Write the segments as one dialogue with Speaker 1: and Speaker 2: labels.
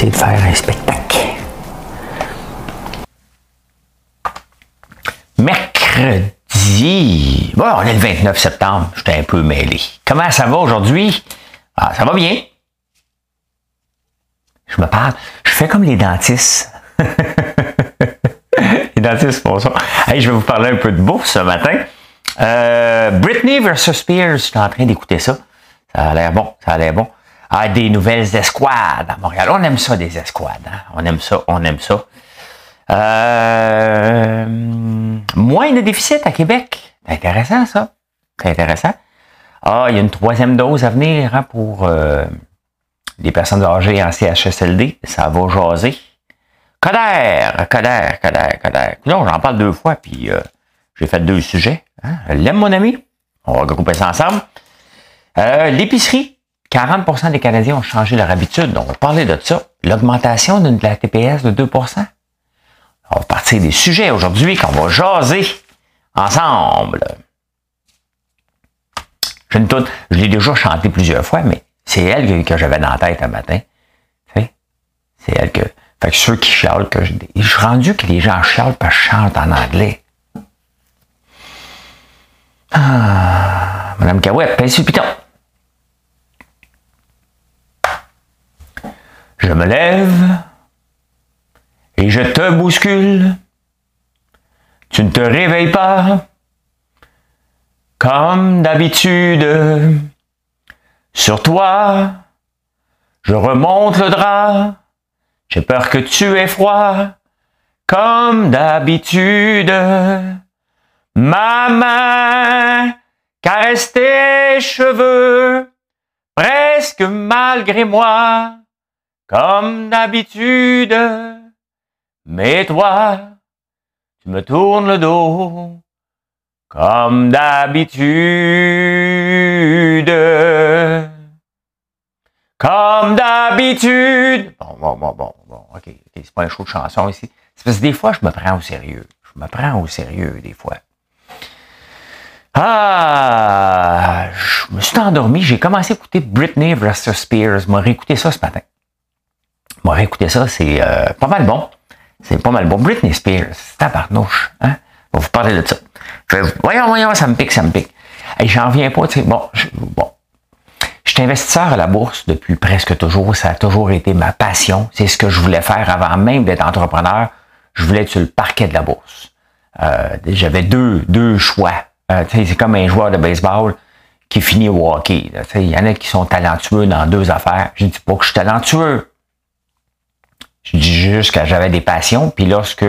Speaker 1: De faire un spectacle. Mercredi. Bon, on est le 29 septembre. J'étais un peu mêlé. Comment ça va aujourd'hui? Ah, ça va bien. Je me parle. Je fais comme les dentistes. les dentistes font ça. Hey, je vais vous parler un peu de bourse ce matin. Euh, Britney versus Spears. Je suis en train d'écouter ça. Ça a l'air bon. Ça a l'air bon. Ah, des nouvelles escouades à Montréal. On aime ça, des escouades. Hein? On aime ça, on aime ça. Euh, moins de déficit à Québec. C'est intéressant, ça. C'est intéressant. Ah, il y a une troisième dose à venir hein, pour euh, les personnes âgées en CHSLD. Ça va jaser. Coder, Coder, Coder, Coder. Non, j'en parle deux fois, puis euh, j'ai fait deux sujets. Hein. L'aime, mon ami. On va grouper ça ensemble. Euh, l'épicerie. 40% des Canadiens ont changé leur habitude. Donc, on parler de ça. L'augmentation de la TPS de 2% On va partir des sujets aujourd'hui qu'on va jaser ensemble. J'ai une toute, je l'ai déjà chanté plusieurs fois, mais c'est elle que, j'avais dans la tête un matin. C'est elle que. Fait que ceux qui chialent, que je, je suis rendu que les gens chialent parce que je chante en anglais. Ah, Madame Cahouette, pince le piton. Je me lève et je te bouscule. Tu ne te réveilles pas comme d'habitude. Sur toi, je remonte le drap. J'ai peur que tu aies froid comme d'habitude. Ma main caresse tes cheveux presque malgré moi comme d'habitude. Mais toi, tu me tournes le dos, comme d'habitude. Comme d'habitude. Bon, bon, bon, bon, bon, ok, ok, c'est pas un show de chanson ici. C'est parce que des fois, je me prends au sérieux. Je me prends au sérieux, des fois. Ah, je me suis endormi. J'ai commencé à écouter Britney vs. Spears. Je m'aurais écouté ça ce matin. Bon, écoutez ça, c'est euh, pas mal bon. C'est pas mal bon. Britney Spears, tabarnouche. Hein? On va vous parler de ça. voyons, voyons, ça me pique, ça me pique. Et j'en reviens pas, tu sais, bon, je, bon. Je suis investisseur à la bourse depuis presque toujours. Ça a toujours été ma passion. C'est ce que je voulais faire avant même d'être entrepreneur. Je voulais être sur le parquet de la bourse. Euh, J'avais deux, deux choix. Euh, c'est comme un joueur de baseball qui finit au hockey. Il y en a qui sont talentueux dans deux affaires. Je dis pas que je suis talentueux. Je dis juste que j'avais des passions, puis lorsque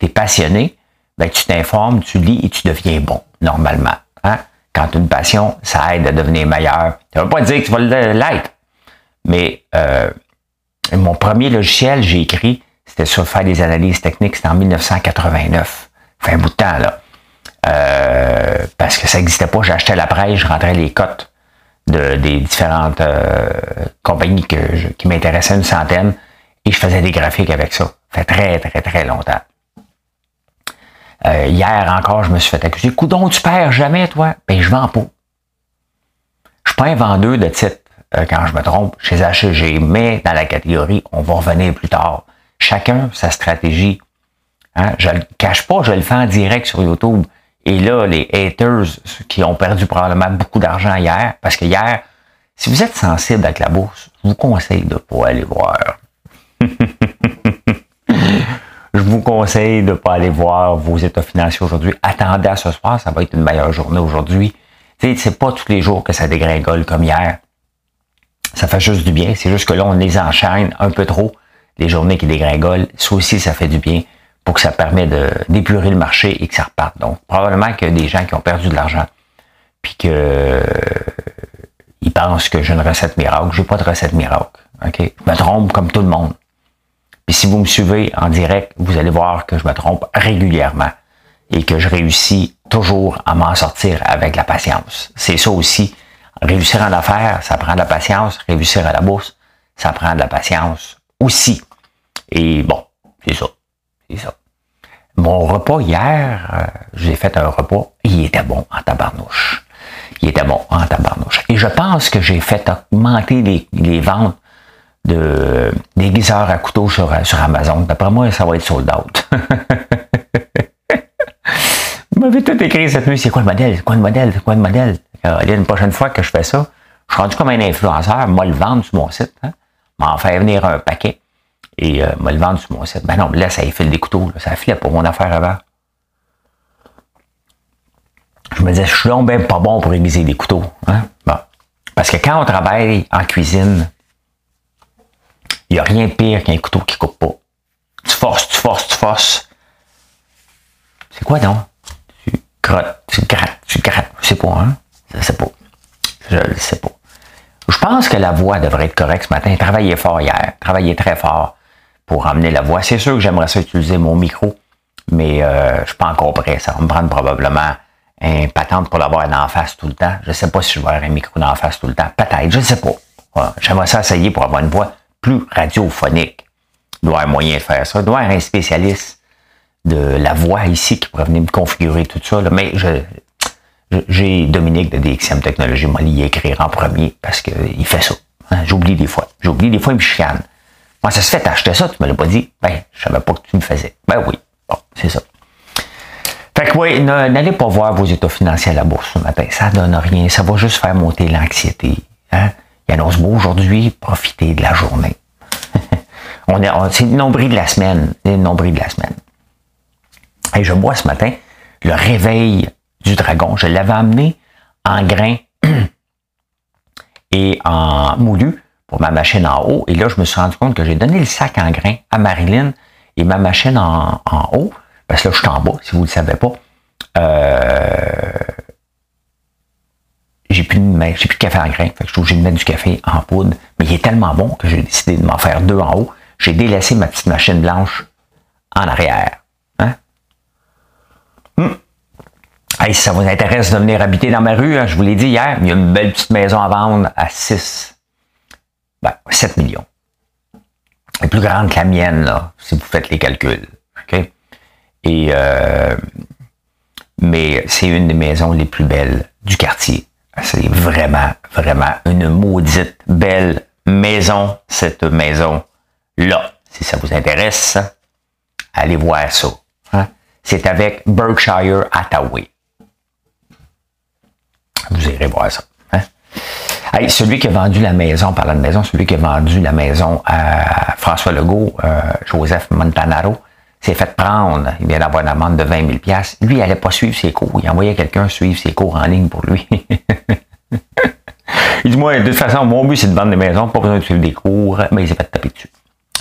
Speaker 1: tu es passionné, ben, tu t'informes, tu lis et tu deviens bon, normalement. Hein? Quand tu as une passion, ça aide à devenir meilleur. Ça ne veut pas dire que tu vas l'être, mais euh, mon premier logiciel, j'ai écrit, c'était sur faire des analyses techniques, c'était en 1989. Fait un bout de temps, là. Euh, parce que ça n'existait pas, j'achetais la presse, je rentrais les cotes de, des différentes euh, compagnies qui m'intéressaient, une centaine. Et je faisais des graphiques avec ça. Ça fait très, très, très longtemps. Euh, hier encore, je me suis fait accuser. Coudon, tu perds jamais, toi? Ben, je vends pas. Je suis pas un vendeur de titres euh, quand je me trompe chez HEG, mais dans la catégorie, on va revenir plus tard. Chacun sa stratégie. Hein? Je le cache pas, je le fais en direct sur YouTube. Et là, les haters qui ont perdu probablement beaucoup d'argent hier, parce que hier, si vous êtes sensible avec la bourse, je vous conseille de ne pas aller voir je vous conseille de ne pas aller voir vos états financiers aujourd'hui. Attendez à ce soir, ça va être une meilleure journée aujourd'hui. C'est pas tous les jours que ça dégringole comme hier. Ça fait juste du bien. C'est juste que là, on les enchaîne un peu trop, les journées qui dégringolent. Ça aussi, ça fait du bien pour que ça permet d'épurer le marché et que ça reparte. Donc, probablement a des gens qui ont perdu de l'argent, puis que ils pensent que j'ai une recette miracle. J'ai pas de recette miracle. OK? Je me trompe comme tout le monde. Puis si vous me suivez en direct, vous allez voir que je me trompe régulièrement et que je réussis toujours à m'en sortir avec la patience. C'est ça aussi. Réussir en affaires, ça prend de la patience. Réussir à la bourse, ça prend de la patience aussi. Et bon, c'est ça. C'est ça. Mon repas hier, euh, j'ai fait un repas, il était bon en tabarnouche. Il était bon en tabarnouche. Et je pense que j'ai fait augmenter les ventes de déguiseurs à couteau sur, Amazon. D'après moi, ça va être sold out. Vous m'avez tout écrit cette nuit, c'est quoi le modèle? C'est quoi le modèle? C'est quoi le modèle? Euh, une prochaine fois que je fais ça, je suis rendu comme un influenceur, moi le vendre sur mon site, hein? m'en faire venir un paquet et euh, me le vendre sur mon site. Ben non, là, ça effile des couteaux, là. ça filait pour mon affaire avant. Je me disais, je suis donc bien pas bon pour aiguiser des couteaux. Hein? Bon. Parce que quand on travaille en cuisine, il n'y a rien pire qu'un couteau qui coupe pas. Tu forces, tu forces, tu forces. C'est quoi donc? Tu grattes, tu grattes, tu grattes. Je sais pas, hein? Je sais pas. Je ne sais pas. Je pense que la voix devrait être correcte ce matin. Travailler fort hier. Travailler très fort pour emmener la voix. C'est sûr que j'aimerais ça utiliser mon micro, mais euh, je suis pas encore prêt. Ça va me prendre probablement un patente pour l'avoir en face tout le temps. Je ne sais pas si je vais avoir un micro en face tout le temps. Peut-être, je ne sais pas. J'aimerais ça essayer pour avoir une voix plus radiophonique. Il doit y avoir moyen de faire ça. Il doit avoir un spécialiste de la voix ici qui pourrait venir me configurer tout ça. Mais je, j'ai Dominique de DXM Technologies, moi, y écrire en premier parce qu'il fait ça. Hein, j'oublie des fois. J'oublie des fois, il me chicane. Moi, ça se fait, t'acheter ça, tu me l'as pas dit. Ben, je savais pas que tu me faisais. Ben oui. Bon, c'est ça. Fait que oui, n'allez pas voir vos états financiers à la bourse ce matin. Ça donne rien. Ça va juste faire monter l'anxiété. Hein? Il annonce beau aujourd'hui. Profitez de la journée. on est, c'est le nombril de la semaine. De la semaine. Et je bois ce matin le réveil du dragon. Je l'avais amené en grain et en moulu pour ma machine en haut. Et là, je me suis rendu compte que j'ai donné le sac en grain à Marilyn et ma machine en, haut, parce que là, je suis en bas, si vous ne le savez pas. Euh, j'ai plus, j'ai plus de café en grain. Je suis obligé de mettre du café en poudre. Mais il est tellement bon que j'ai décidé de m'en faire deux en haut. J'ai délaissé ma petite machine blanche en arrière. Hein? Hum. si ça vous intéresse de venir habiter dans ma rue, hein, je vous l'ai dit hier, il y a une belle petite maison à vendre à 6, ben, 7 millions. Elle est plus grande que la mienne, là, si vous faites les calculs. Et euh, mais c'est une des maisons les plus belles du quartier. C'est vraiment, vraiment une maudite belle maison, cette maison-là. Si ça vous intéresse, allez voir ça. Hein? C'est avec Berkshire Hathaway. Vous irez voir ça. Hein? Hey, celui qui a vendu la maison, parlant de maison, celui qui a vendu la maison à François Legault, euh, Joseph Montanaro, s'est fait prendre. Il vient d'avoir une amende de 20 000 Lui, il n'allait pas suivre ses cours. Il envoyait quelqu'un suivre ses cours en ligne pour lui. il dit, moi, de toute façon, mon but, c'est de vendre des maisons, pas besoin de suivre des cours. Mais il s'est fait taper dessus.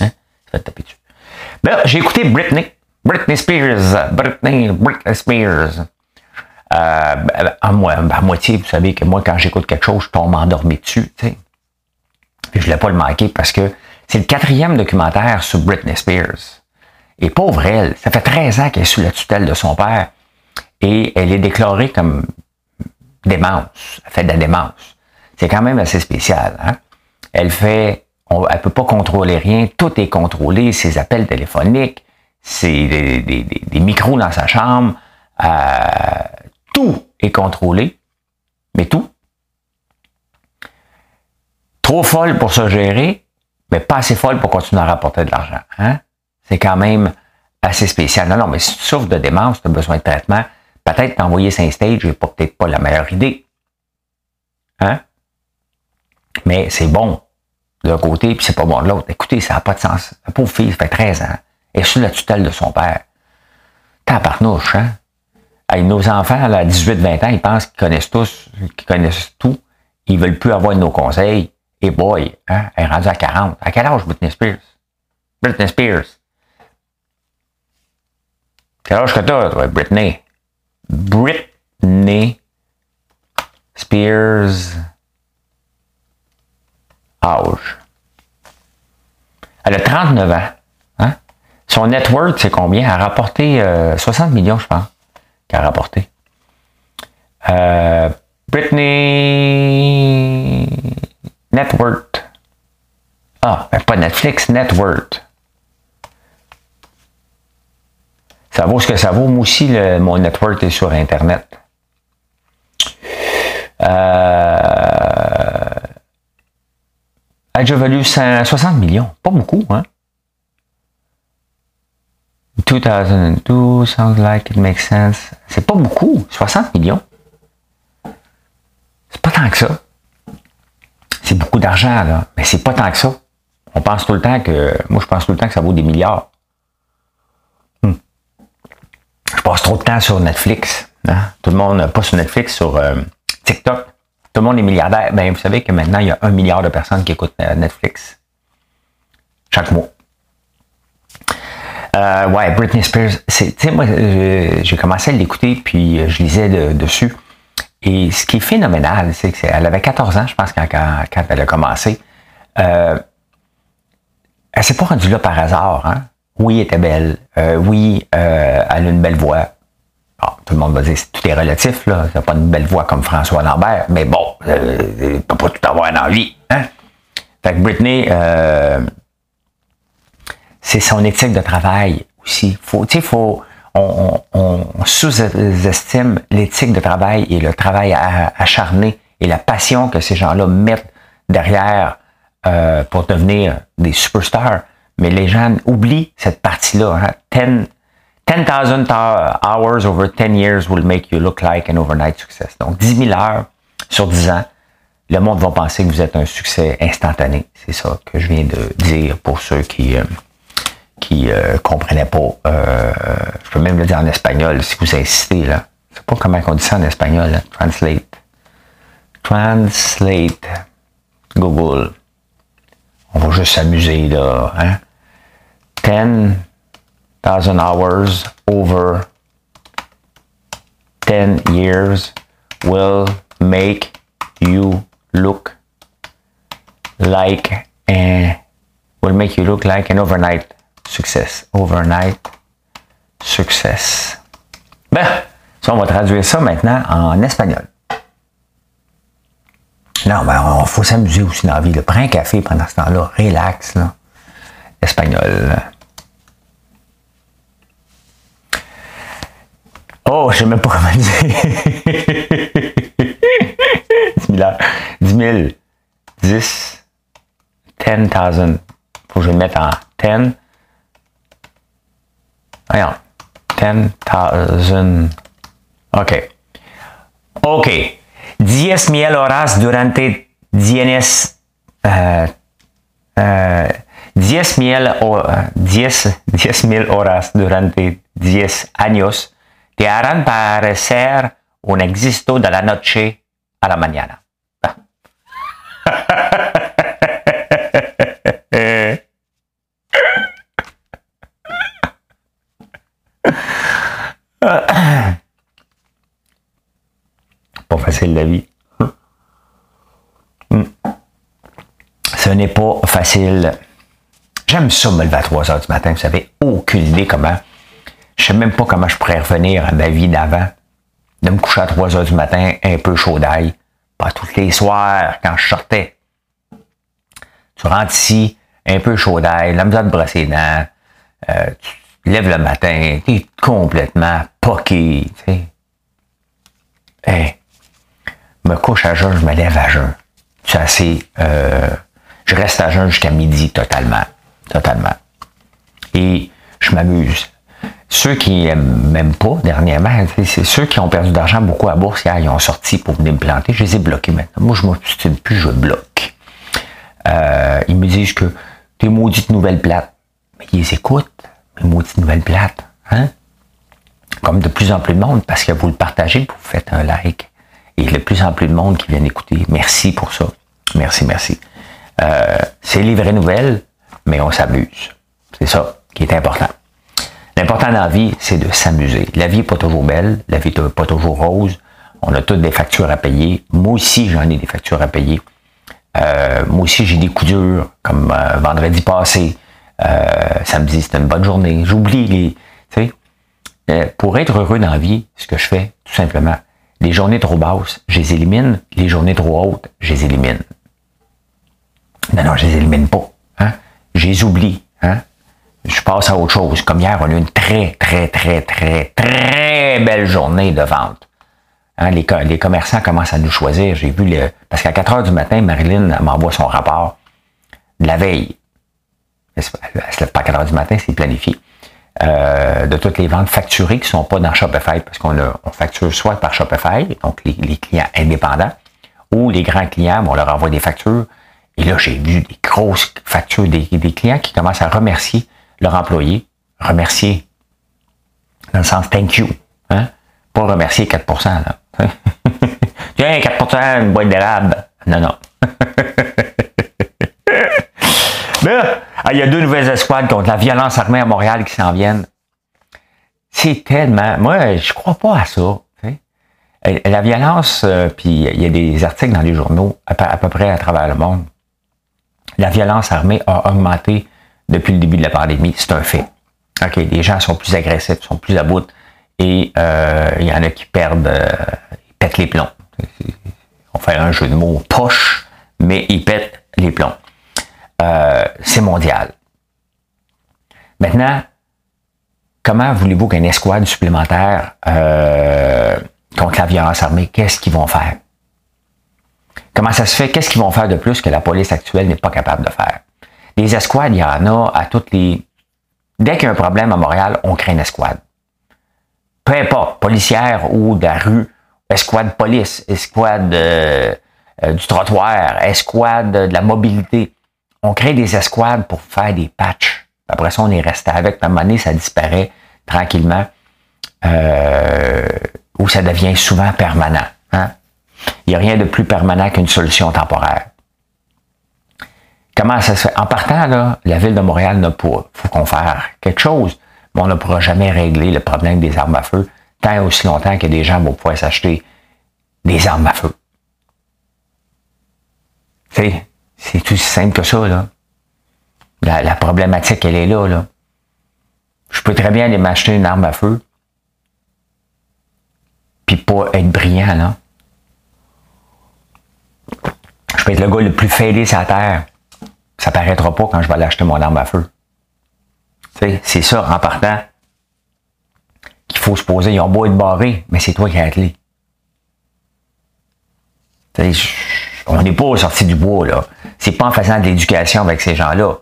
Speaker 1: Hein? Il s'est fait taper dessus. Ben, j'ai écouté Britney. Britney Spears. Britney, Britney Spears. Euh, à, moi, à moitié, vous savez que moi, quand j'écoute quelque chose, je tombe endormi dessus. Je ne voulais pas le manquer parce que c'est le quatrième documentaire sur Britney Spears. Et pauvre elle, ça fait 13 ans qu'elle est sous la tutelle de son père et elle est déclarée comme démence, elle fait de la démence. C'est quand même assez spécial. Hein? Elle fait, on, elle peut pas contrôler rien, tout est contrôlé, ses appels téléphoniques, ses, des, micros dans sa chambre, euh, tout est contrôlé, mais tout. Trop folle pour se gérer, mais pas assez folle pour continuer à rapporter de l'argent. Hein? C'est quand même assez spécial. Non, non, mais si tu souffres de démence, tu as besoin de traitement, peut-être t'envoyer un stage n'est peut-être pas la meilleure idée. Hein? Mais c'est bon d'un côté, puis c'est pas bon de l'autre. Écoutez, ça n'a pas de sens. La pauvre fille, fait 13 ans. Elle est sous la tutelle de son père. Tabarnouche, hein? nos enfants, à 18-20 ans, ils pensent qu'ils connaissent tous, qu'ils connaissent tout. Ils veulent plus avoir nos conseils. Et boy, hein? Elle est rendue à 40. À quel âge Britney Spears? Britney Spears. Quel âge que t'as, Britney? Britney Spears. âge. Elle a 39 ans. Hein? Son net worth, c'est combien? Elle a rapporté 60 euh, millions, je pense, qu'elle a rapporté. Euh, Britney Net worth. Ah, ben, pas Netflix, Net worth. Ça vaut ce que ça vaut. Moi aussi, mon network est sur Internet. Euh, a déjà valu 160 millions. Pas beaucoup, hein? 2002, sounds like it makes sense. C'est pas beaucoup, 60 millions. C'est pas tant que ça. C'est beaucoup d'argent, là, mais c'est pas tant que ça. On pense tout le temps que, moi je pense tout le temps que ça vaut des milliards. Je passe trop de temps sur Netflix. Hein? Tout le monde, pas sur Netflix, sur euh, TikTok. Tout le monde est milliardaire. Ben, vous savez que maintenant, il y a un milliard de personnes qui écoutent euh, Netflix. Chaque mois. Euh, ouais, Britney Spears, tu sais, moi, euh, j'ai commencé à l'écouter, puis je lisais dessus. Et ce qui est phénoménal, c'est qu'elle avait 14 ans, je pense, quand, quand, elle a commencé. Euh, elle s'est pas rendue là par hasard. Hein? Oui, elle était belle. oui, elle a une belle voix. Ah, tout le monde va dire que tout est relatif, là. n'a pas une belle voix comme François Lambert, mais bon, euh, il peut pas tout avoir dans la vie. Hein? Fait que Britney, euh, c'est son éthique de travail aussi. Faut, faut, on, on, sous-estime l'éthique de travail et le travail acharné et la passion que ces gens-là mettent derrière euh, pour devenir des superstars. Mais les gens oublient cette partie-là. Hein? 10,000 hours over 10 years will make you look like an overnight success. Donc, 10 000 heures sur 10 ans, le monde va penser que vous êtes un succès instantané. C'est ça que je viens de dire pour ceux qui euh, qui euh, comprenaient pas. Euh, je peux même le dire en espagnol si vous insistez là. Je sais pas comment on dit ça en espagnol. Là. Translate. Translate. Google. On va juste s'amuser là. Hein? 10 thousand hours over 10 years will make you look like a, will make you look like an overnight success. Overnight success. Ben, ça, on va traduire ça maintenant en espagnol. Non, ben, il faut s'amuser aussi dans la vie. Prends un café pendant ce temps-là. Relax, là. Espagnol. Oh, je sais même pas comment dire. 10 000 10 000. 10. 10,000. Faut que je le mette en 10. Voyons. 10,000. OK. OK. 10 000 horas durante 10 uh, uh, 10 000 10, 10 000 horas durante 10 años te harán parecer un existo de la noche a la mañana. Pas facile la vie. Ce n'est pas facile. J'aime ça me lever à 3 heures du matin. Vous savez aucune idée comment je sais même pas comment je pourrais revenir à ma vie d'avant. De me coucher à 3 heures du matin, un peu chaud d'ail. Pas tous les soirs, quand je sortais. Tu rentres ici, un peu chaud d'ail, la misère de brosser les dents. Euh, tu lèves le matin, tu es complètement poqué. Hey, me couche à jeun, je me lève à jeun. C'est assez... Euh, je reste à jeun jusqu'à midi totalement. Totalement. Et je m'amuse. Ceux qui m'aiment pas dernièrement, c'est ceux qui ont perdu d'argent beaucoup à bourse hier, ils ont sorti pour venir me planter. Je les ai bloqués maintenant. Moi, je m'obstine plus, je bloque. Euh, ils me disent que tes maudites nouvelles plates. Mais ils écoutent, mes maudites nouvelles plates. Hein? Comme de plus en plus de monde, parce que vous le partagez, vous faites un like. Et de plus en plus de monde qui vient écouter. Merci pour ça. Merci, merci. Euh, c'est les vraies nouvelles, mais on s'amuse. C'est ça qui est important. L'important dans la vie, c'est de s'amuser. La vie n'est pas toujours belle, la vie n'est pas toujours rose. On a toutes des factures à payer. Moi aussi, j'en ai des factures à payer. Euh, moi aussi, j'ai des coups durs, comme euh, vendredi passé. Euh, samedi, c'était une bonne journée. J'oublie les. Tu sais, pour être heureux dans la vie, ce que je fais, tout simplement, les journées trop basses, je les élimine. Les journées trop hautes, je les élimine. Non, non, je les élimine pas. Hein? Je les oublie. Hein? Je passe à autre chose. Comme hier, on a eu une très, très, très, très, très belle journée de vente. Hein, les, les, commerçants commencent à nous choisir. J'ai vu le. Parce qu'à 4 heures du matin, Marilyn m'envoie son rapport de la veille. Elle ne se lève pas à 4 heures du matin, c'est planifié. Euh, de toutes les ventes facturées qui ne sont pas dans Shopify, parce qu'on on facture soit par Shopify, donc les, les, clients indépendants, ou les grands clients, on leur envoie des factures. Et là, j'ai vu des grosses factures des, clients qui commencent à remercier leur employé. Remercier dans le sens thank you. Hein? Pas remercier 4 là. Tiens, 4% une boîte d'érable. Non, non. Mais ah, il y a deux nouvelles escouades contre la violence armée à Montréal qui s'en viennent. C'est tellement. Moi, je crois pas à ça. La violence, euh, puis il y a des articles dans les journaux à, peu près à travers le monde. La violence armée a augmenté depuis le début de la pandémie. C'est un fait. OK, les gens sont plus agressifs, sont plus à bout. Et euh, il y en a qui perdent, euh, ils pètent les plombs. On fait un jeu de mots poche, mais ils pètent les plombs. Euh, c'est mondial. Maintenant, comment voulez-vous qu'une escouade supplémentaire contre la violence armée, qu'est-ce qu'ils vont faire? Comment ça se fait? Qu'est-ce qu'ils vont faire de plus que la police actuelle n'est pas capable de faire? Les escouades, il y en a à toutes les... Dès qu'il y a un problème à Montréal, on crée une escouade peu importe, policière ou de la rue, escouade police, escouade euh, euh, du trottoir, escouade de la mobilité. On crée des escouades pour faire des patchs. Après ça, on est resté avec. À un moment ça disparaît tranquillement. Euh, ou ça devient souvent permanent. Hein? N'y a rien de plus permanent qu'une solution temporaire. Comment ça se fait? En partant, là, la ville de Montréal n'a pas. Il faut qu'on fasse quelque chose mais on ne pourra jamais régler le problème des armes à feu tant et aussi longtemps que des gens vont pouvoir s'acheter des armes à feu. C'est, c'est tout simple que ça, là. La, problématique, elle est là, là. Je peux très bien aller m'acheter une arme à feu, puis pas être brillant, là. Je peux être le gars le plus fêlé sur la terre. Ça paraîtra pas quand je vais aller acheter mon arme à feu. C'est ça, en partant, qu'il faut se poser. Ils ont beau être barrés, mais c'est toi qui as attelé. On n'est pas sorti du bois, là. C'est pas en faisant de l'éducation avec ces gens-là.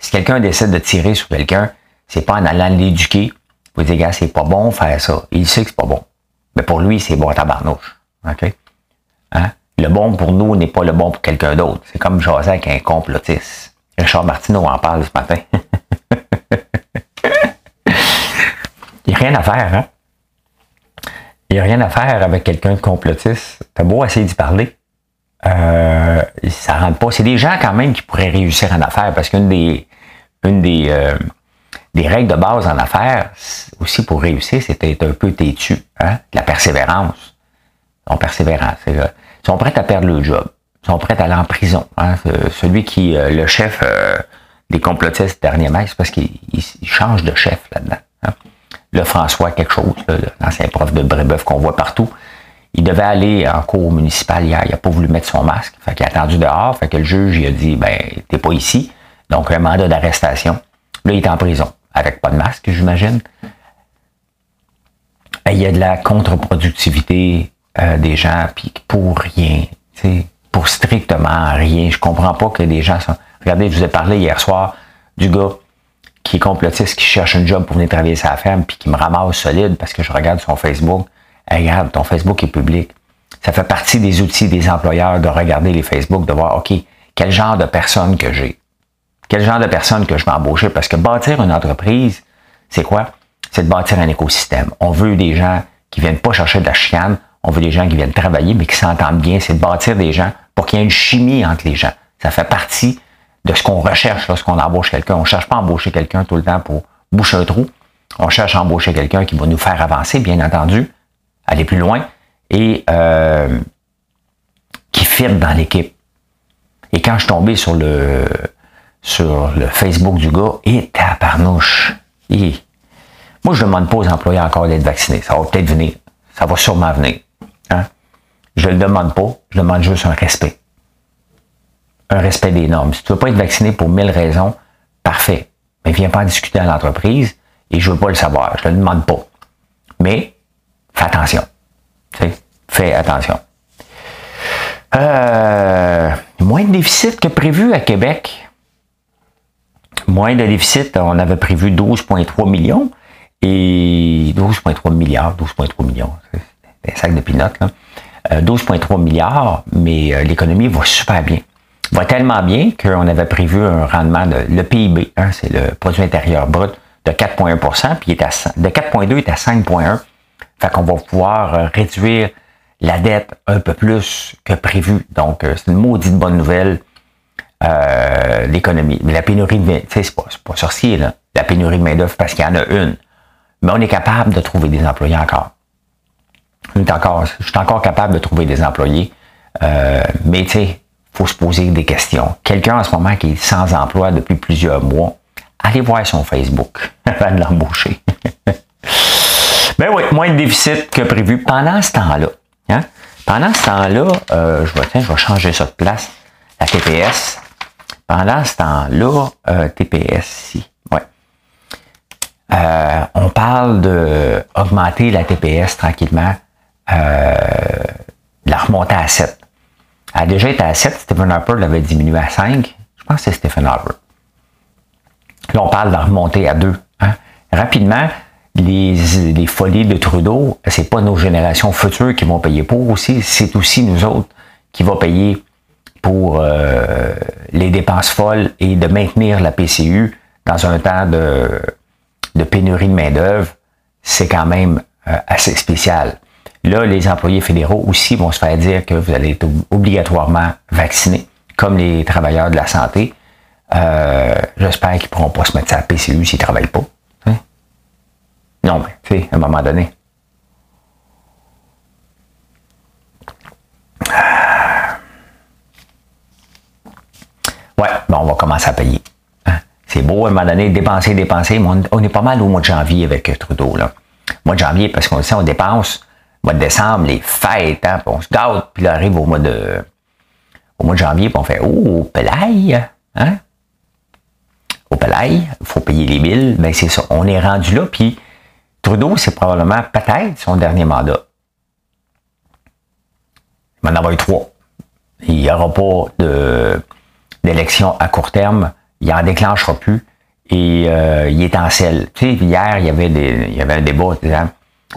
Speaker 1: Si quelqu'un décide de tirer sur quelqu'un, c'est pas en allant l'éduquer. Vous dire, gars, c'est pas bon faire ça. Il sait que c'est pas bon. Mais pour lui, c'est bon tabarnouche. OK? Hein? Le bon pour nous n'est pas le bon pour quelqu'un d'autre. C'est comme jaser avec un complotiste. Richard Martineau en parle ce matin. Il n'y a rien à faire, hein? Il n'y a rien à faire avec quelqu'un de complotiste. T'as beau essayer d'y parler. Euh, ça rentre pas. C'est des gens quand même qui pourraient réussir en affaires parce qu'une des une des, euh, des règles de base en affaires, aussi pour réussir, c'était un peu têtu. Hein? La persévérance. En persévérance. Ils sont prêts à perdre le job. Sont prêts à aller en prison. Hein? Celui qui, euh, le chef euh, des complotistes dernièrement, c'est parce qu'il change de chef là-dedans. Hein? Le François quelque chose, l'ancien prof de Brébeuf qu'on voit partout. Il devait aller en cours municipal hier, il n'a pas voulu mettre son masque. Fait qu'il a attendu dehors, fait que le juge il a dit ben t'es pas ici. Donc un mandat d'arrestation. Là, il est en prison. Avec pas de masque, j'imagine. Il y a de la contre-productivité euh, des gens, puis pour rien. Pour strictement rien. Je comprends pas que des gens sont. Regardez, je vous ai parlé hier soir du gars qui est complotiste, qui cherche un job pour venir travailler sa ferme, puis qui me ramasse solide parce que je regarde son Facebook. regarde, ton Facebook est public. Ça fait partie des outils des employeurs de regarder les Facebook, de voir, OK, quel genre de personne que j'ai? Quel genre de personne que je vais embaucher? Parce que bâtir une entreprise, c'est quoi? C'est de bâtir un écosystème. On veut des gens qui viennent pas chercher de la chicane, on veut des gens qui viennent travailler, mais qui s'entendent bien. C'est de bâtir des gens pour qu'il y ait une chimie entre les gens. Ça fait partie de ce qu'on recherche lorsqu'on embauche quelqu'un. On ne cherche pas à embaucher quelqu'un tout le temps pour boucher un trou. On cherche à embaucher quelqu'un qui va nous faire avancer, bien entendu, aller plus loin et euh, qui fit dans l'équipe. Et quand je suis tombé sur le, sur le Facebook du gars, et tabarnouche. Et, moi, je ne demande pas aux employés encore d'être vaccinés. Ça va peut-être venir. Ça va sûrement venir. Hein? Je ne le demande pas. Je demande juste un respect. Un respect des normes. Si tu ne veux pas être vacciné pour mille raisons, parfait. Mais viens pas en discuter à l'entreprise et je ne veux pas le savoir. Je ne le demande pas. Mais, fais attention. fais attention. Euh, moins de déficit que prévu à Québec. Moins de déficit, on avait prévu 12,3 millions et 12,3 milliards, 12,3 millions, c'est un sac de pinottes, 12,3 euh, milliards, mais euh, l'économie va super bien. Va tellement bien qu'on avait prévu un rendement de le PIB, hein, c'est le produit intérieur brut de 4,1 puis il est à, de 4,2 est à 5,1. Fait qu'on va pouvoir réduire la dette un peu plus que prévu. Donc, euh, c'est une maudite bonne nouvelle, euh, l'économie. Mais la pénurie de tu sais, c'est pas, pas sorcier, là, la pénurie de main-d'œuvre parce qu'il y en a une. Mais on est capable de trouver des employés encore. Encore, je suis encore capable de trouver des employés. Euh, mais tu sais, faut se poser des questions. Quelqu'un en ce moment qui est sans emploi depuis plusieurs mois, allez voir son Facebook avant de l'embaucher. ben oui, moins de déficit que prévu pendant ce temps-là. Hein? Pendant ce temps-là, euh, je, vais, je vais changer ça de place, la TPS. Pendant ce temps-là, euh, TPS ici, ouais. Euh, on parle d'augmenter la TPS tranquillement, la remonter à 7. Elle a déjà été à 7, Stephen Harper l'avait diminué à 5. Je pense que c'est Stephen Harper. Là, on parle de remonter à 2. Hein? Rapidement, les, folies de Trudeau, c'est pas nos générations futures qui vont payer pour aussi, c'est aussi nous autres qui vont payer pour euh, les dépenses folles et de maintenir la PCU dans un temps de, pénurie de main-d'œuvre, c'est quand même euh, assez spécial. Là, les employés fédéraux aussi vont se faire dire que vous allez être obligatoirement vaccinés, comme les travailleurs de la santé. Euh, j'espère qu'ils ne pourront pas se mettre à la PCU s'ils ne travaillent pas. Non, mais tu sais, à un moment donné. Ouais, bon, on va commencer à payer. Hein. C'est beau, à un moment donné, dépenser, dépenser, mais on, est pas mal au mois de janvier avec Trudeau. Là. Mois de janvier, parce qu'on sait, on dépense. Mois de décembre, les fêtes, hein, puis on se gâte, puis là, arrive au mois de au mois de janvier, puis on fait Oh, pelaille! Hein? Au pelaille, il faut payer les billes. Ben, c'est ça. On est rendu là, puis Trudeau, c'est probablement peut-être son dernier mandat. Il va en avoir eu trois. Il n'y aura pas d'élection à court terme. Il n'en déclenchera plus. Et euh, il est en selle. Tu sais, hier, il y avait, des, il y avait un débat disant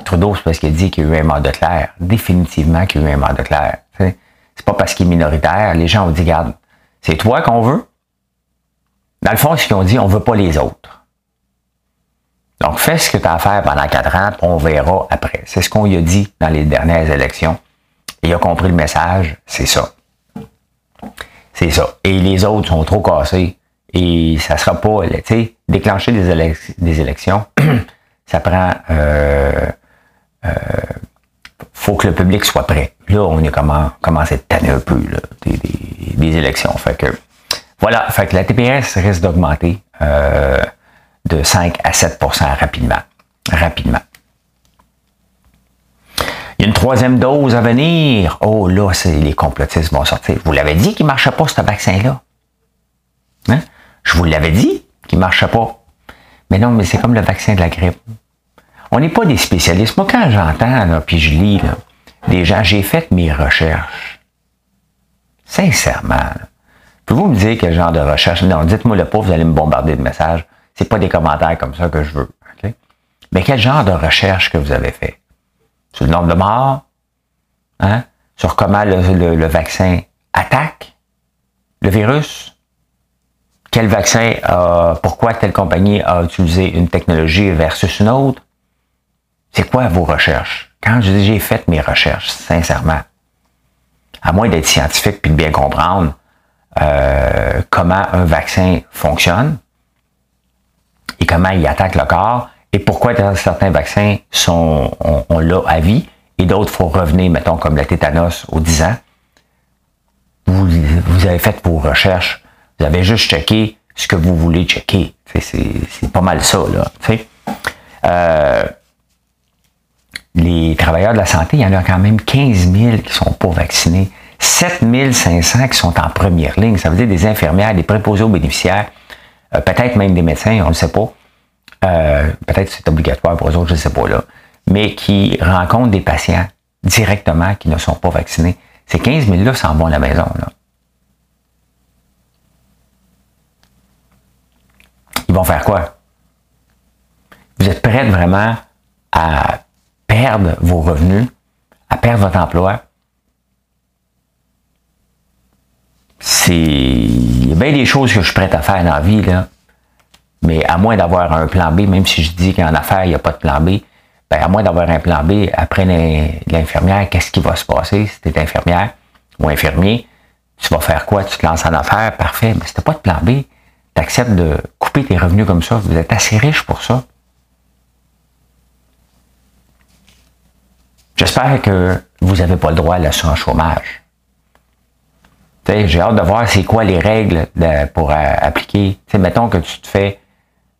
Speaker 1: Trudeau, c'est parce qu'il dit qu'il y a eu un mandat clair. Définitivement qu'il y a eu un mandat clair. C'est pas parce qu'il est minoritaire. Les gens ont dit, regarde, c'est toi qu'on veut. Dans le fond, ce qu'ils ont dit, on veut pas les autres. Donc, fais ce que tu as à faire pendant quatre ans, on verra après. C'est ce qu'on lui a dit dans les dernières élections. il a compris le message, c'est ça. C'est ça. Et les autres sont trop cassés. Et ça sera pas, tu sais, déclencher des, des élections, ça prend, euh, euh, faut que le public soit prêt. Là, on est comment, commencé à tanner un peu des, élections. Fait que, voilà, fait que la TPS risque d'augmenter. Euh, de 5 à 7% rapidement. Rapidement. Il y a une troisième dose à venir. Oh là, les complotistes vont sortir. Vous l'avez dit qu'il ne marchait pas, ce vaccin-là. Hein? Je vous l'avais dit qu'il ne marchait pas. Mais non, mais c'est comme le vaccin de la grippe. On n'est pas des spécialistes. Moi, quand j'entends, puis je lis, des gens, j'ai fait mes recherches. Sincèrement. Pouvez-vous me dire quel genre de recherche? Non, dites-moi le pas, vous allez me bombarder de messages. C'est pas des commentaires comme ça que je veux. Mais quel genre de recherche que vous avez fait? Sur le nombre de morts? Hein? Sur comment le, vaccin attaque le virus? Quel vaccin a, pourquoi telle compagnie a utilisé une technologie versus une autre? C'est quoi vos recherches? Quand je dis j'ai fait mes recherches, sincèrement, à moins d'être scientifique puis de bien comprendre euh, comment un vaccin fonctionne, et comment il attaque le corps et pourquoi certains vaccins sont, on, l'a à vie et d'autres, faut revenir, mettons, comme le tétanos aux 10 ans. vous, vous avez fait vos recherches, vous avez juste checké ce que vous voulez checker. C'est pas mal ça, là. Euh, les travailleurs de la santé, il y en a quand même 15 000 qui sont pas vaccinés. 7 500 qui sont en première ligne. Ça veut dire des infirmières, des préposés aux bénéficiaires, euh, peut-être même des médecins, on ne sait pas. Euh, peut-être c'est obligatoire pour eux autres, je ne sais pas là. Mais qui rencontrent des patients directement qui ne sont pas vaccinés. Ces 15 000-là s'en vont à la maison. Ils vont faire quoi? Vous êtes prêts vraiment à perdre vos revenus, à perdre votre emploi? C'est. Il y a bien des choses que je suis prêt à faire dans la vie, là. Mais à moins d'avoir un plan B, même si je dis qu'en affaires, il n'y a pas de plan B, ben, à moins d'avoir un plan B, après l'infirmière, qu'est-ce qui va se passer si tu es infirmière ou infirmier? Tu vas faire quoi? Tu te lances en affaires? Parfait. Mais si tu pas de plan B, tu acceptes de couper tes revenus comme ça. Vous êtes assez riche pour ça. J'espère que vous n'avez pas le droit à l'assurance chômage. J'ai hâte de voir c'est quoi les règles pour euh, appliquer. T'sais, mettons que tu te fais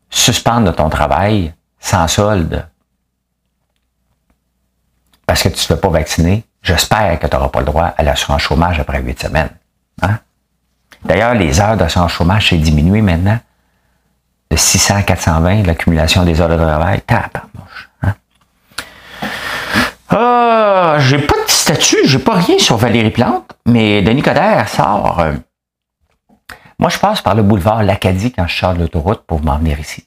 Speaker 1: suspendre de ton travail sans solde parce que tu ne te fais pas vacciner, j'espère que tu n'auras pas le droit à l'assurance chômage après huit semaines. Hein? D'ailleurs, les heures d'assurance chômage, c'est diminué maintenant de 600 à 420, l'accumulation des heures de travail. Hein? Euh, j'ai pas de statut, j'ai pas rien sur Valérie Plante, mais Denis Coderre sort. Euh, moi, je passe par le boulevard L'Acadie quand je sors de l'autoroute pour m'en venir ici.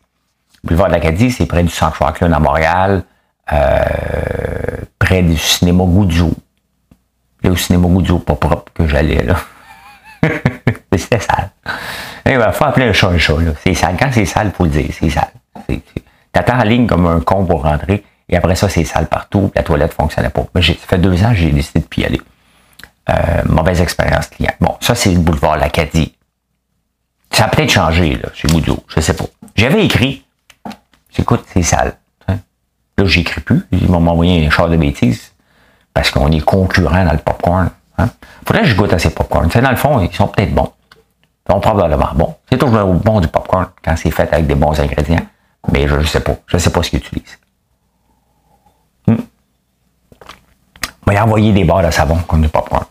Speaker 1: Le boulevard L'Acadie, c'est près du Centre Club à Montréal. Euh, près du cinéma Goudzou. Et au cinéma Goudzou, pas propre que j'allais, là. c'était sale. Il va faut appeler un chat un chat, là. C'est sale. Quand c'est sale, faut le dire, c'est sale. T'attends en ligne comme un con pour rentrer, et après ça, c'est sale partout, la toilette fonctionnait pas. Mais ça fait deux ans j'ai décidé de plus y aller. Euh, mauvaise expérience client. Bon, ça, c'est le boulevard L'Acadie. Ça a peut-être changé, là, chez Goudzou, je sais pas. J'avais écrit, écoute, c'est sale. Là, j'écris plus. Ils m'ont envoyé un char de bêtises parce qu'on est concurrent dans le popcorn. Hein. Faudrait que je goûte à ces popcorn. dans le fond, ils sont peut-être bons. Ils sont probablement bons. C'est toujours bon du popcorn quand c'est fait avec des bons ingrédients. Mais je ne sais pas. Je ne sais pas ce qu'ils utilisent. On va envoyer des barres de savon comme du popcorn.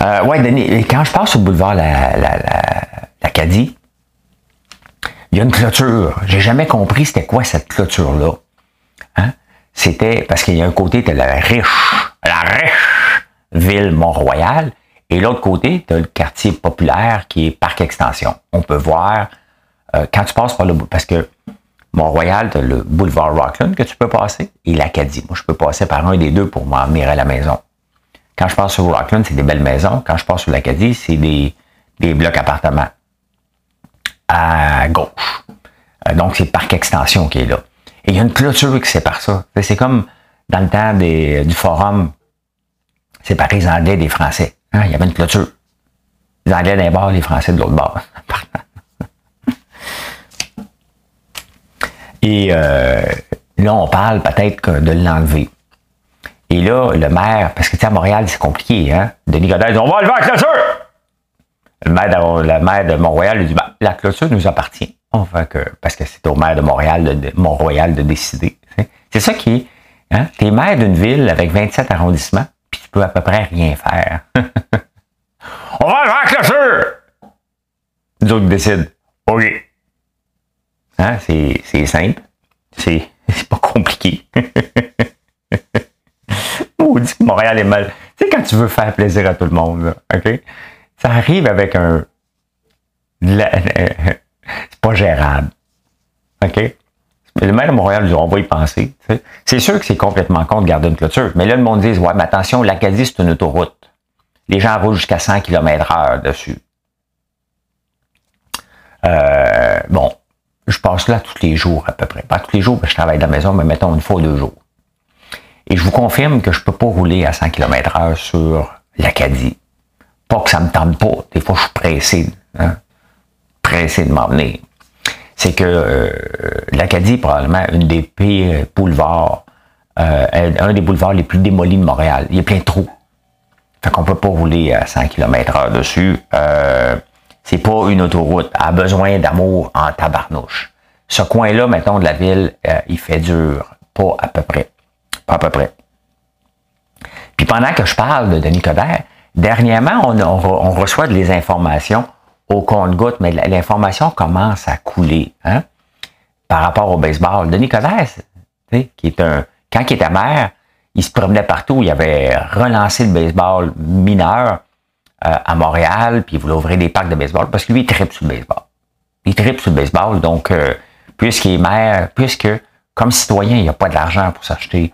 Speaker 1: Euh, ouais, Denis, quand je passe au boulevard la, la, la, il y a une clôture. J'ai jamais compris c'était quoi cette clôture-là. Hein? C'était parce qu'il y a un côté, tu la riche, la riche ville Mont-Royal, et l'autre côté, tu as le quartier populaire qui est Parc Extension. On peut voir, euh, quand tu passes par le parce que Mont-Royal, tu as le boulevard Rockland que tu peux passer, et l'Acadie. Moi, je peux passer par un des deux pour m'en venir à la maison. Quand je passe sur Rockland, c'est des belles maisons. Quand je passe sur l'Acadie, c'est des, des blocs appartements à gauche. Euh, donc, c'est Parc Extension qui est là. Et il y a une clôture qui sépare ça. C'est comme dans le temps du forum, séparer les Anglais des Français. Hein, il y avait une clôture. Les Anglais d'un bord, les Français de l'autre bord. Et euh, là, on parle peut-être de l'enlever. Et là, le maire, parce que tu sais, à Montréal, c'est compliqué, hein? Denis Goddard dit On va enlever la clôture! Le maire de, de Montréal lui dit ben, la clôture nous appartient. Enfin que, parce que c'est au maire de Montréal, de, Mont-Royal de décider. C'est ça qui est. Hein? Tu es maire d'une ville avec 27 arrondissements, puis tu peux à peu près rien faire. On va faire la clôture! Nous autres décident. OK. Hein? C'est simple. C'est pas compliqué. Maudit que Montréal est mal. Tu sais, quand tu veux faire plaisir à tout le monde, là, OK? Ça arrive avec un. C'est pas gérable. OK? Le maire de Montréal, on va y penser. C'est sûr que c'est complètement con de garder une clôture. Mais là, le monde dit Ouais, mais attention, l'Acadie, c'est une autoroute. Les gens roulent jusqu'à 100 km/h dessus. Euh, bon, je passe là tous les jours à peu près. Pas tous les jours, je travaille dans la maison, mais mettons une fois ou deux jours. Et je vous confirme que je peux pas rouler à 100 km/h sur l'Acadie. Pas que ça me tente pas. Des fois, je suis pressé, hein, pressé de m'emmener. C'est que euh, l'Acadie est probablement une des pires boulevards, euh, un des boulevards les plus démolis de Montréal. Il y a plein de trous. Fait qu'on peut pas rouler à 100 km heure dessus. Euh, c'est pas une autoroute. Elle a besoin d'amour en tabarnouche. Ce coin-là, mettons, de la ville, euh, il fait dur. Pas à peu près. Pas à peu près. Puis pendant que je parle de Denis Coderre, dernièrement, on, reçoit des informations au compte-goutte, mais l'information commence à couler hein, par rapport au baseball. Denis Coderre, qui est un, quand il était maire, il se promenait partout. Il avait relancé le baseball mineur à Montréal, puis il voulait ouvrir des parcs de baseball parce que lui, il tripe sur le baseball. Il tripe sur le baseball, donc euh, puisqu'il est maire, puisque comme citoyen, il n'a pas de l'argent pour s'acheter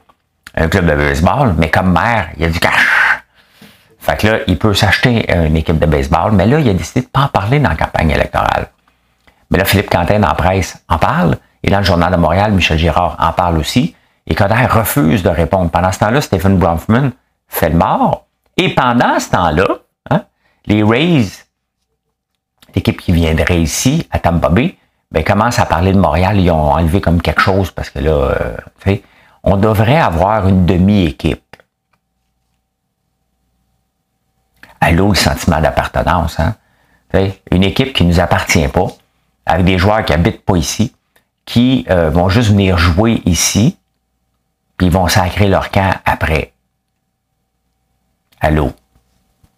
Speaker 1: un club de baseball, mais comme maire, il a du cash. Fait que là, il peut s'acheter une équipe de baseball, mais là, il a décidé de ne pas en parler dans la campagne électorale. Mais là, Philippe Quentin, la presse, en parle, et dans le Journal de Montréal, Michel Girard en parle aussi, et Coder refuse de répondre. Pendant ce temps-là, Stephen Bronfman fait le mort, et pendant ce temps-là, les Rays, l'équipe qui viendrait ici, à Tampa Bay, ben, commencent à parler de Montréal, ils ont enlevé comme quelque chose, parce que là, euh, on devrait avoir une demi-équipe. Allô, le sentiment d'appartenance. Hein? Une équipe qui ne nous appartient pas, avec des joueurs qui habitent pas ici, qui euh, vont juste venir jouer ici, puis ils vont sacrer leur camp après. Allô?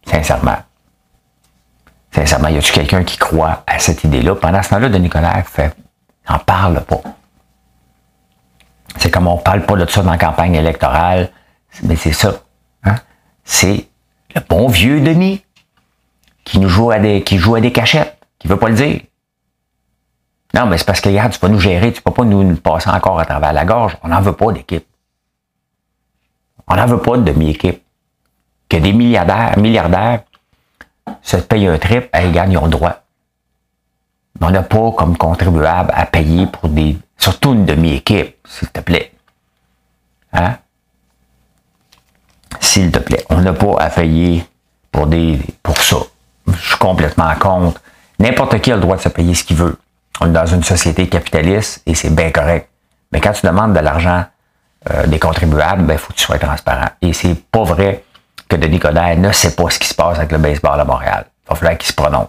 Speaker 1: Sincèrement. Sincèrement, y a-t-il quelqu'un qui croit à cette idée-là? Pendant ce temps-là, de Nicolas fait, n'en parle pas. C'est comme on parle pas de ça dans la campagne électorale, mais c'est ça. Hein? C'est le bon vieux Denis qui nous joue à des, qui joue à des cachettes, qui veut pas le dire. Non, mais c'est parce que, regarde, tu peux nous gérer, tu peux pas nous, passer encore à travers la gorge. On n'en veut pas d'équipe. On n'en veut pas de demi-équipe. Que des milliardaires, milliardaires se payent un trip, et gagnent, ils droit. Mais on n'a pas comme contribuable à payer pour des Surtout une demi-équipe, s'il te plaît. Hein? S'il te plaît. On n'a pas à payer pour, des, pour ça. Je suis complètement contre. N'importe qui a le droit de se payer ce qu'il veut. On est dans une société capitaliste et c'est bien correct. Mais quand tu demandes de l'argent euh, des contribuables, il ben, faut que tu sois transparent. Et c'est pas vrai que Denis Coderre ne sait pas ce qui se passe avec le baseball à Montréal. Il va falloir qu'il se prononce.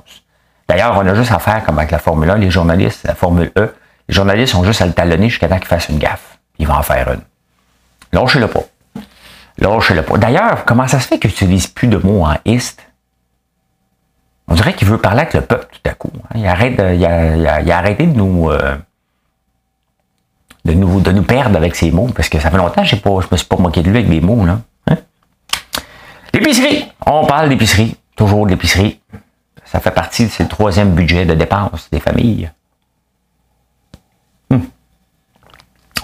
Speaker 1: D'ailleurs, on a juste à faire comme avec la Formule 1, les journalistes, la Formule E, les journalistes ont juste à le talonner jusqu'à temps qu'il fasse une gaffe. Il va en faire une. Lâchez-le pas. Lâchez-le pas. D'ailleurs, comment ça se fait qu'il n'utilise plus de mots en ist? On dirait qu'il veut parler avec le peuple tout à coup. Hein. Il, arrête il, a, arrêté de nous, euh, de nous, de nous perdre avec ses mots, parce que ça fait longtemps que je ne me suis pas moqué de lui avec des mots. Là. L'épicerie! On parle d'épicerie. Toujours de l'épicerie. Ça fait partie de ce troisième budget de dépenses des familles.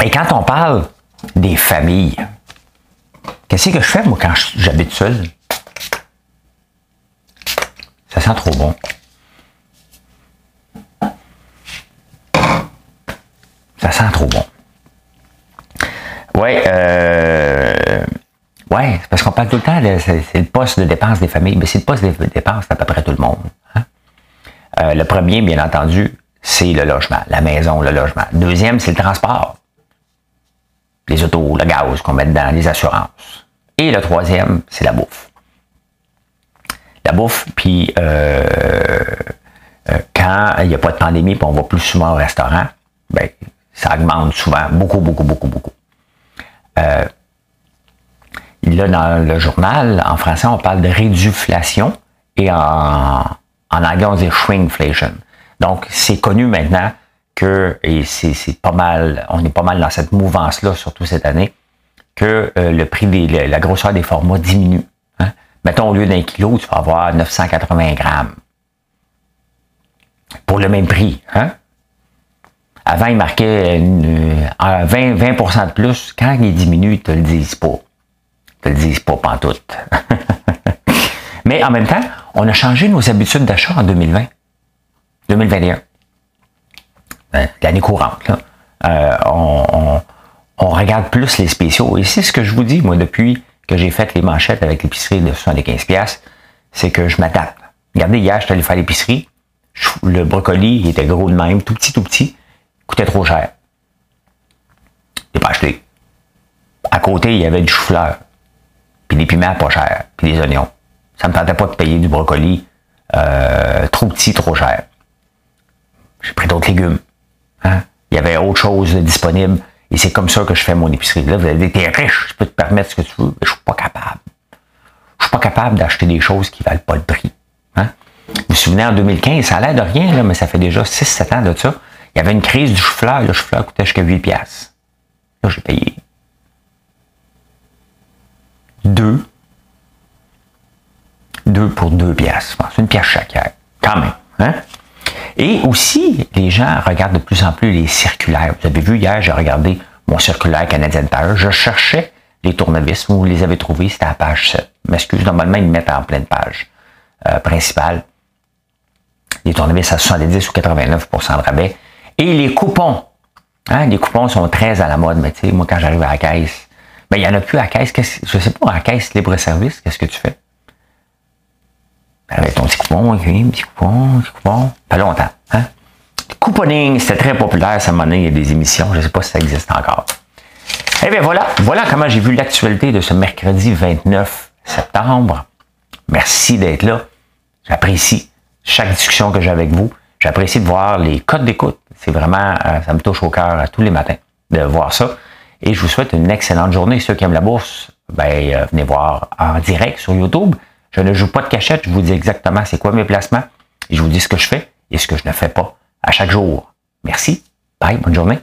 Speaker 1: Et quand on parle des familles, qu'est-ce que je fais, moi, quand j'habite seul? Ça sent trop bon. Ça sent trop bon. Ouais, euh, ouais, parce qu'on parle tout le temps, c'est le poste de dépense des familles, mais c'est le poste de dépense d'à peu près tout le monde. Hein. Euh, le premier, bien entendu, c'est le logement, la maison, le logement. Deuxième, c'est le transport les autos, le gaz qu'on met dedans, les assurances. Et le troisième, c'est la bouffe. La bouffe, puis euh, euh, quand il n'y a pas de pandémie, puis on va plus souvent au restaurant, ben, ça augmente souvent, beaucoup, beaucoup, beaucoup, beaucoup. Là, dans le journal, en français, on parle de réduflation et en, en anglais, on dit shrinkflation. Donc, c'est connu maintenant que, et c'est pas mal, on est pas mal dans cette mouvance-là, surtout cette année, que euh, le prix des, la grosseur des formats diminue. Hein. Mettons, au lieu d'un kilo, tu vas avoir 980 grammes. Pour le même prix. Hein? Avant, il marquait 20, 20 de plus. Quand il diminue, ils te le disent pas. Le disent pas pantoute. Mais en même temps, on a changé nos habitudes d'achat en 2020. 2021. Ben, l'année courante. Euh, on, regarde plus les spéciaux. Et c'est ce que je vous dis, moi, depuis que j'ai fait les manchettes avec l'épicerie de 75$, c'est que je m'adapte. Regardez, hier, je suis allé faire l'épicerie. Le brocoli il était gros de même, tout petit, tout petit. coûtait trop cher. Je pas acheté. À côté, il y avait du chou-fleur. Puis des piments pas chers. Puis des oignons. Ça me tentait pas de payer du brocoli euh, trop petit, trop cher. J'ai pris d'autres légumes. Hein? Il y avait autre chose disponible. Et c'est comme ça que je fais mon épicerie. Là, vous allez dire, t'es riche, tu peux te permettre ce que tu veux. Mais je suis pas capable. Je suis pas capable d'acheter des choses qui valent pas le prix. Hein? Vous vous souvenez, en 2015, ça a l'air de rien, là, mais ça fait déjà 6-7 ans de ça. Il y avait une crise du chou-fleur. Le chou-fleur coûtait jusqu'à 8 piastres. Là, j'ai payé deux. Deux pour deux piastres. C'est une pièce chaque, quand même. Hein? Et aussi, les gens regardent de plus en plus les circulaires. Vous avez vu, hier, j'ai regardé mon circulaire canadien Tire. Je cherchais les tournevis. Vous les avez trouvés, c'était à la page 7. M'excuse, normalement, ils me mettent en pleine page euh, principale. Les tournevis à 70 ou 89% de rabais. Et les coupons. Hein, les coupons sont très à la mode, mais tu sais, moi, quand j'arrive à la caisse, ben, il n'y en a plus à caisse. Je ne sais pas, à caisse libre-service, qu'est-ce que tu fais? Avec ton petit coupon, un petit coupon, petit coupon. Pas longtemps. Hein? Couponing, c'était très populaire cette année. Il y a des émissions. Je ne sais pas si ça existe encore. Eh bien voilà, voilà comment j'ai vu l'actualité de ce mercredi 29 septembre. Merci d'être là. J'apprécie chaque discussion que j'ai avec vous. J'apprécie de voir les codes d'écoute. C'est vraiment, euh, ça me touche au cœur tous les matins de voir ça. Et je vous souhaite une excellente journée. Ceux qui aiment la bourse, ben, euh, venez voir en direct sur YouTube. Je ne joue pas de cachette, je vous dis exactement c'est quoi mes placements et je vous dis ce que je fais et ce que je ne fais pas à chaque jour. Merci. Bye, bonne journée.